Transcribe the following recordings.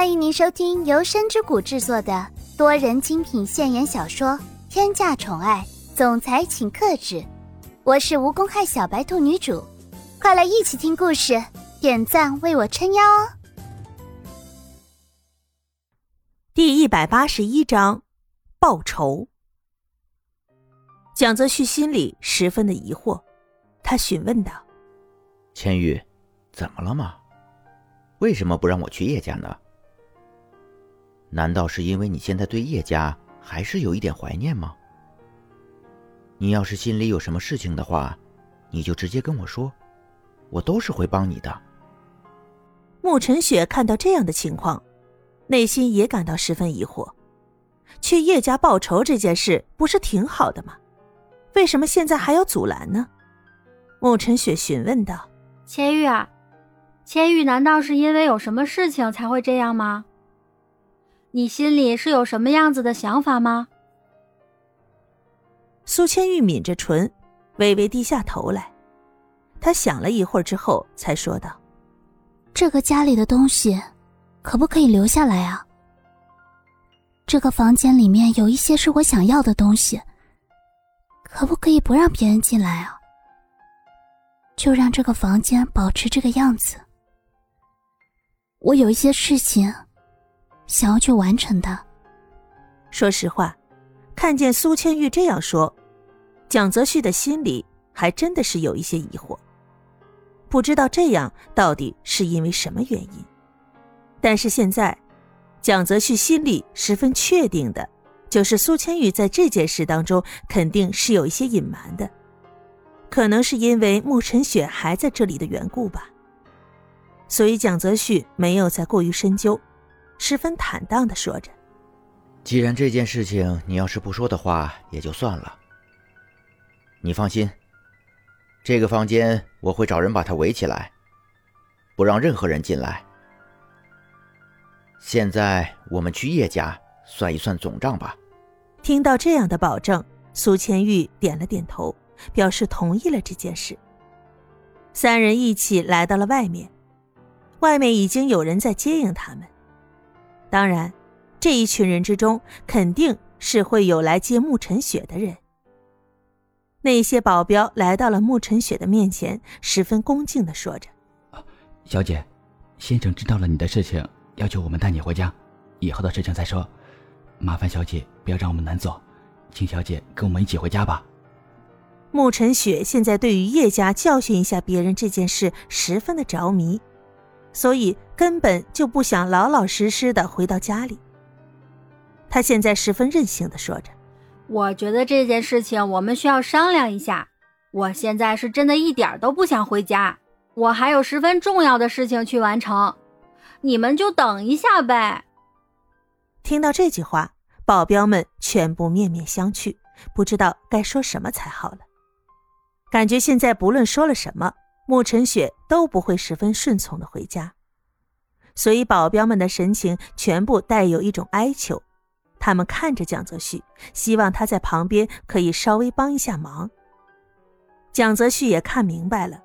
欢迎您收听由深之谷制作的多人精品现言小说《天价宠爱总裁请克制》，我是无公害小白兔女主，快来一起听故事，点赞为我撑腰哦！第一百八十一章，报仇。蒋泽旭心里十分的疑惑，他询问道：“千玉，怎么了吗？为什么不让我去叶家呢？难道是因为你现在对叶家还是有一点怀念吗？你要是心里有什么事情的话，你就直接跟我说，我都是会帮你的。”慕晨雪看到这样的情况，内心也感到十分疑惑。去叶家报仇这件事不是挺好的吗？为什么现在还要阻拦呢？慕晨雪询问道：“千玉啊，千玉，难道是因为有什么事情才会这样吗？你心里是有什么样子的想法吗？”苏千玉抿着唇，微微低下头来。她想了一会儿之后，才说道：“这个家里的东西，可不可以留下来啊？这个房间里面有一些是我想要的东西。”可不可以不让别人进来啊？就让这个房间保持这个样子。我有一些事情想要去完成的。说实话，看见苏千玉这样说，蒋泽旭的心里还真的是有一些疑惑，不知道这样到底是因为什么原因。但是现在，蒋泽旭心里十分确定的。就是苏千玉在这件事当中肯定是有一些隐瞒的，可能是因为慕晨雪还在这里的缘故吧。所以蒋泽旭没有再过于深究，十分坦荡的说着：“既然这件事情你要是不说的话，也就算了。你放心，这个房间我会找人把它围起来，不让任何人进来。现在我们去叶家算一算总账吧。”听到这样的保证，苏千玉点了点头，表示同意了这件事。三人一起来到了外面，外面已经有人在接应他们。当然，这一群人之中肯定是会有来接慕晨雪的人。那些保镖来到了慕晨雪的面前，十分恭敬的说着：“小姐，先生知道了你的事情，要求我们带你回家，以后的事情再说。”麻烦小姐不要让我们难做，请小姐跟我们一起回家吧。慕晨雪现在对于叶家教训一下别人这件事十分的着迷，所以根本就不想老老实实的回到家里。他现在十分任性的说着：“我觉得这件事情我们需要商量一下。我现在是真的一点都不想回家，我还有十分重要的事情去完成，你们就等一下呗。”听到这句话，保镖们全部面面相觑，不知道该说什么才好了。感觉现在不论说了什么，沐晨雪都不会十分顺从的回家，所以保镖们的神情全部带有一种哀求。他们看着蒋泽旭，希望他在旁边可以稍微帮一下忙。蒋泽旭也看明白了，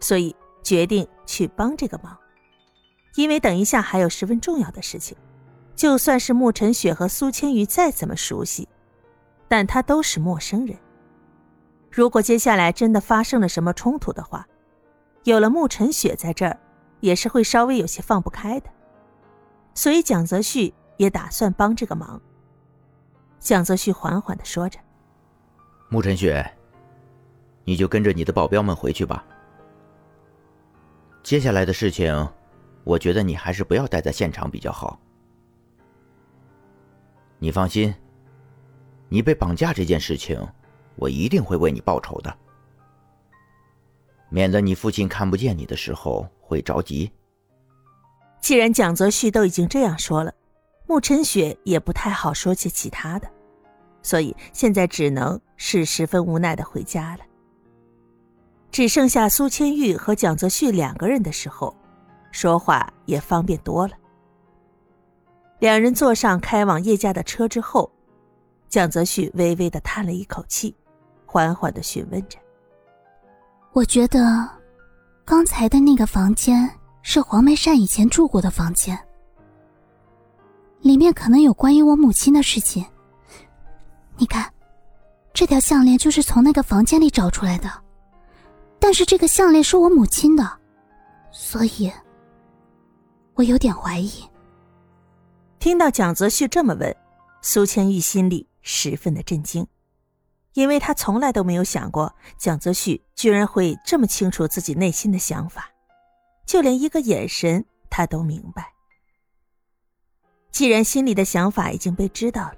所以决定去帮这个忙，因为等一下还有十分重要的事情。就算是慕晨雪和苏千羽再怎么熟悉，但他都是陌生人。如果接下来真的发生了什么冲突的话，有了慕晨雪在这儿，也是会稍微有些放不开的。所以蒋泽旭也打算帮这个忙。蒋泽旭缓缓的说着：“慕晨雪，你就跟着你的保镖们回去吧。接下来的事情，我觉得你还是不要待在现场比较好。”你放心，你被绑架这件事情，我一定会为你报仇的，免得你父亲看不见你的时候会着急。既然蒋泽旭都已经这样说了，慕晨雪也不太好说些其他的，所以现在只能是十分无奈的回家了。只剩下苏千玉和蒋泽旭两个人的时候，说话也方便多了。两人坐上开往叶家的车之后，蒋泽旭微微的叹了一口气，缓缓的询问着：“我觉得，刚才的那个房间是黄梅善以前住过的房间。里面可能有关于我母亲的事情。你看，这条项链就是从那个房间里找出来的，但是这个项链是我母亲的，所以，我有点怀疑。听到蒋泽旭这么问，苏千玉心里十分的震惊，因为他从来都没有想过蒋泽旭居然会这么清楚自己内心的想法，就连一个眼神他都明白。既然心里的想法已经被知道了，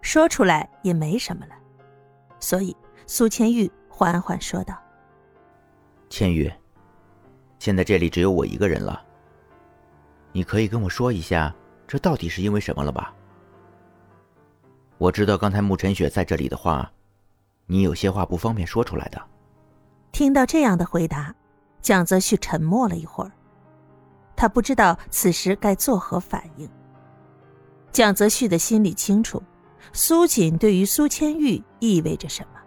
说出来也没什么了，所以苏千玉缓缓说道：“千玉，现在这里只有我一个人了，你可以跟我说一下。”这到底是因为什么了吧？我知道刚才沐晨雪在这里的话，你有些话不方便说出来的。听到这样的回答，蒋泽旭沉默了一会儿，他不知道此时该作何反应。蒋泽旭的心里清楚，苏锦对于苏千玉意味着什么。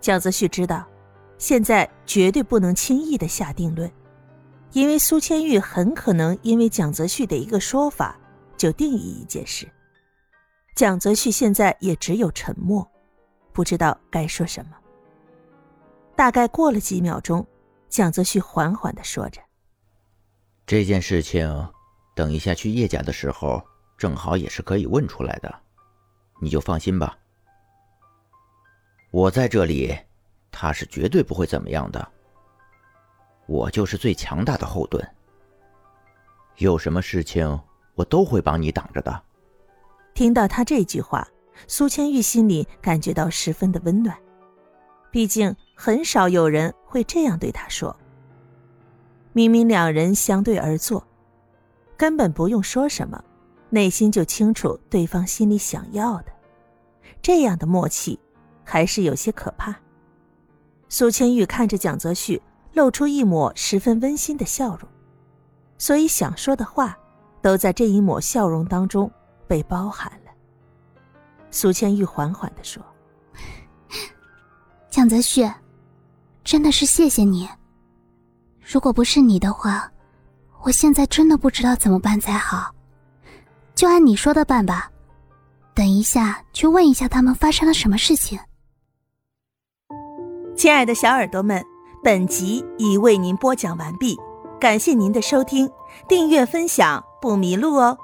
蒋泽旭知道，现在绝对不能轻易的下定论。因为苏千玉很可能因为蒋泽旭的一个说法就定义一件事，蒋泽旭现在也只有沉默，不知道该说什么。大概过了几秒钟，蒋泽旭缓缓的说着：“这件事情，等一下去叶家的时候，正好也是可以问出来的，你就放心吧。我在这里，他是绝对不会怎么样的。”我就是最强大的后盾，有什么事情我都会帮你挡着的。听到他这句话，苏千玉心里感觉到十分的温暖，毕竟很少有人会这样对他说。明明两人相对而坐，根本不用说什么，内心就清楚对方心里想要的，这样的默契还是有些可怕。苏千玉看着蒋泽旭。露出一抹十分温馨的笑容，所以想说的话，都在这一抹笑容当中被包含了。苏千玉缓缓的说：“蒋泽旭，真的是谢谢你。如果不是你的话，我现在真的不知道怎么办才好。就按你说的办吧，等一下去问一下他们发生了什么事情。”亲爱的小耳朵们。本集已为您播讲完毕，感谢您的收听，订阅分享不迷路哦。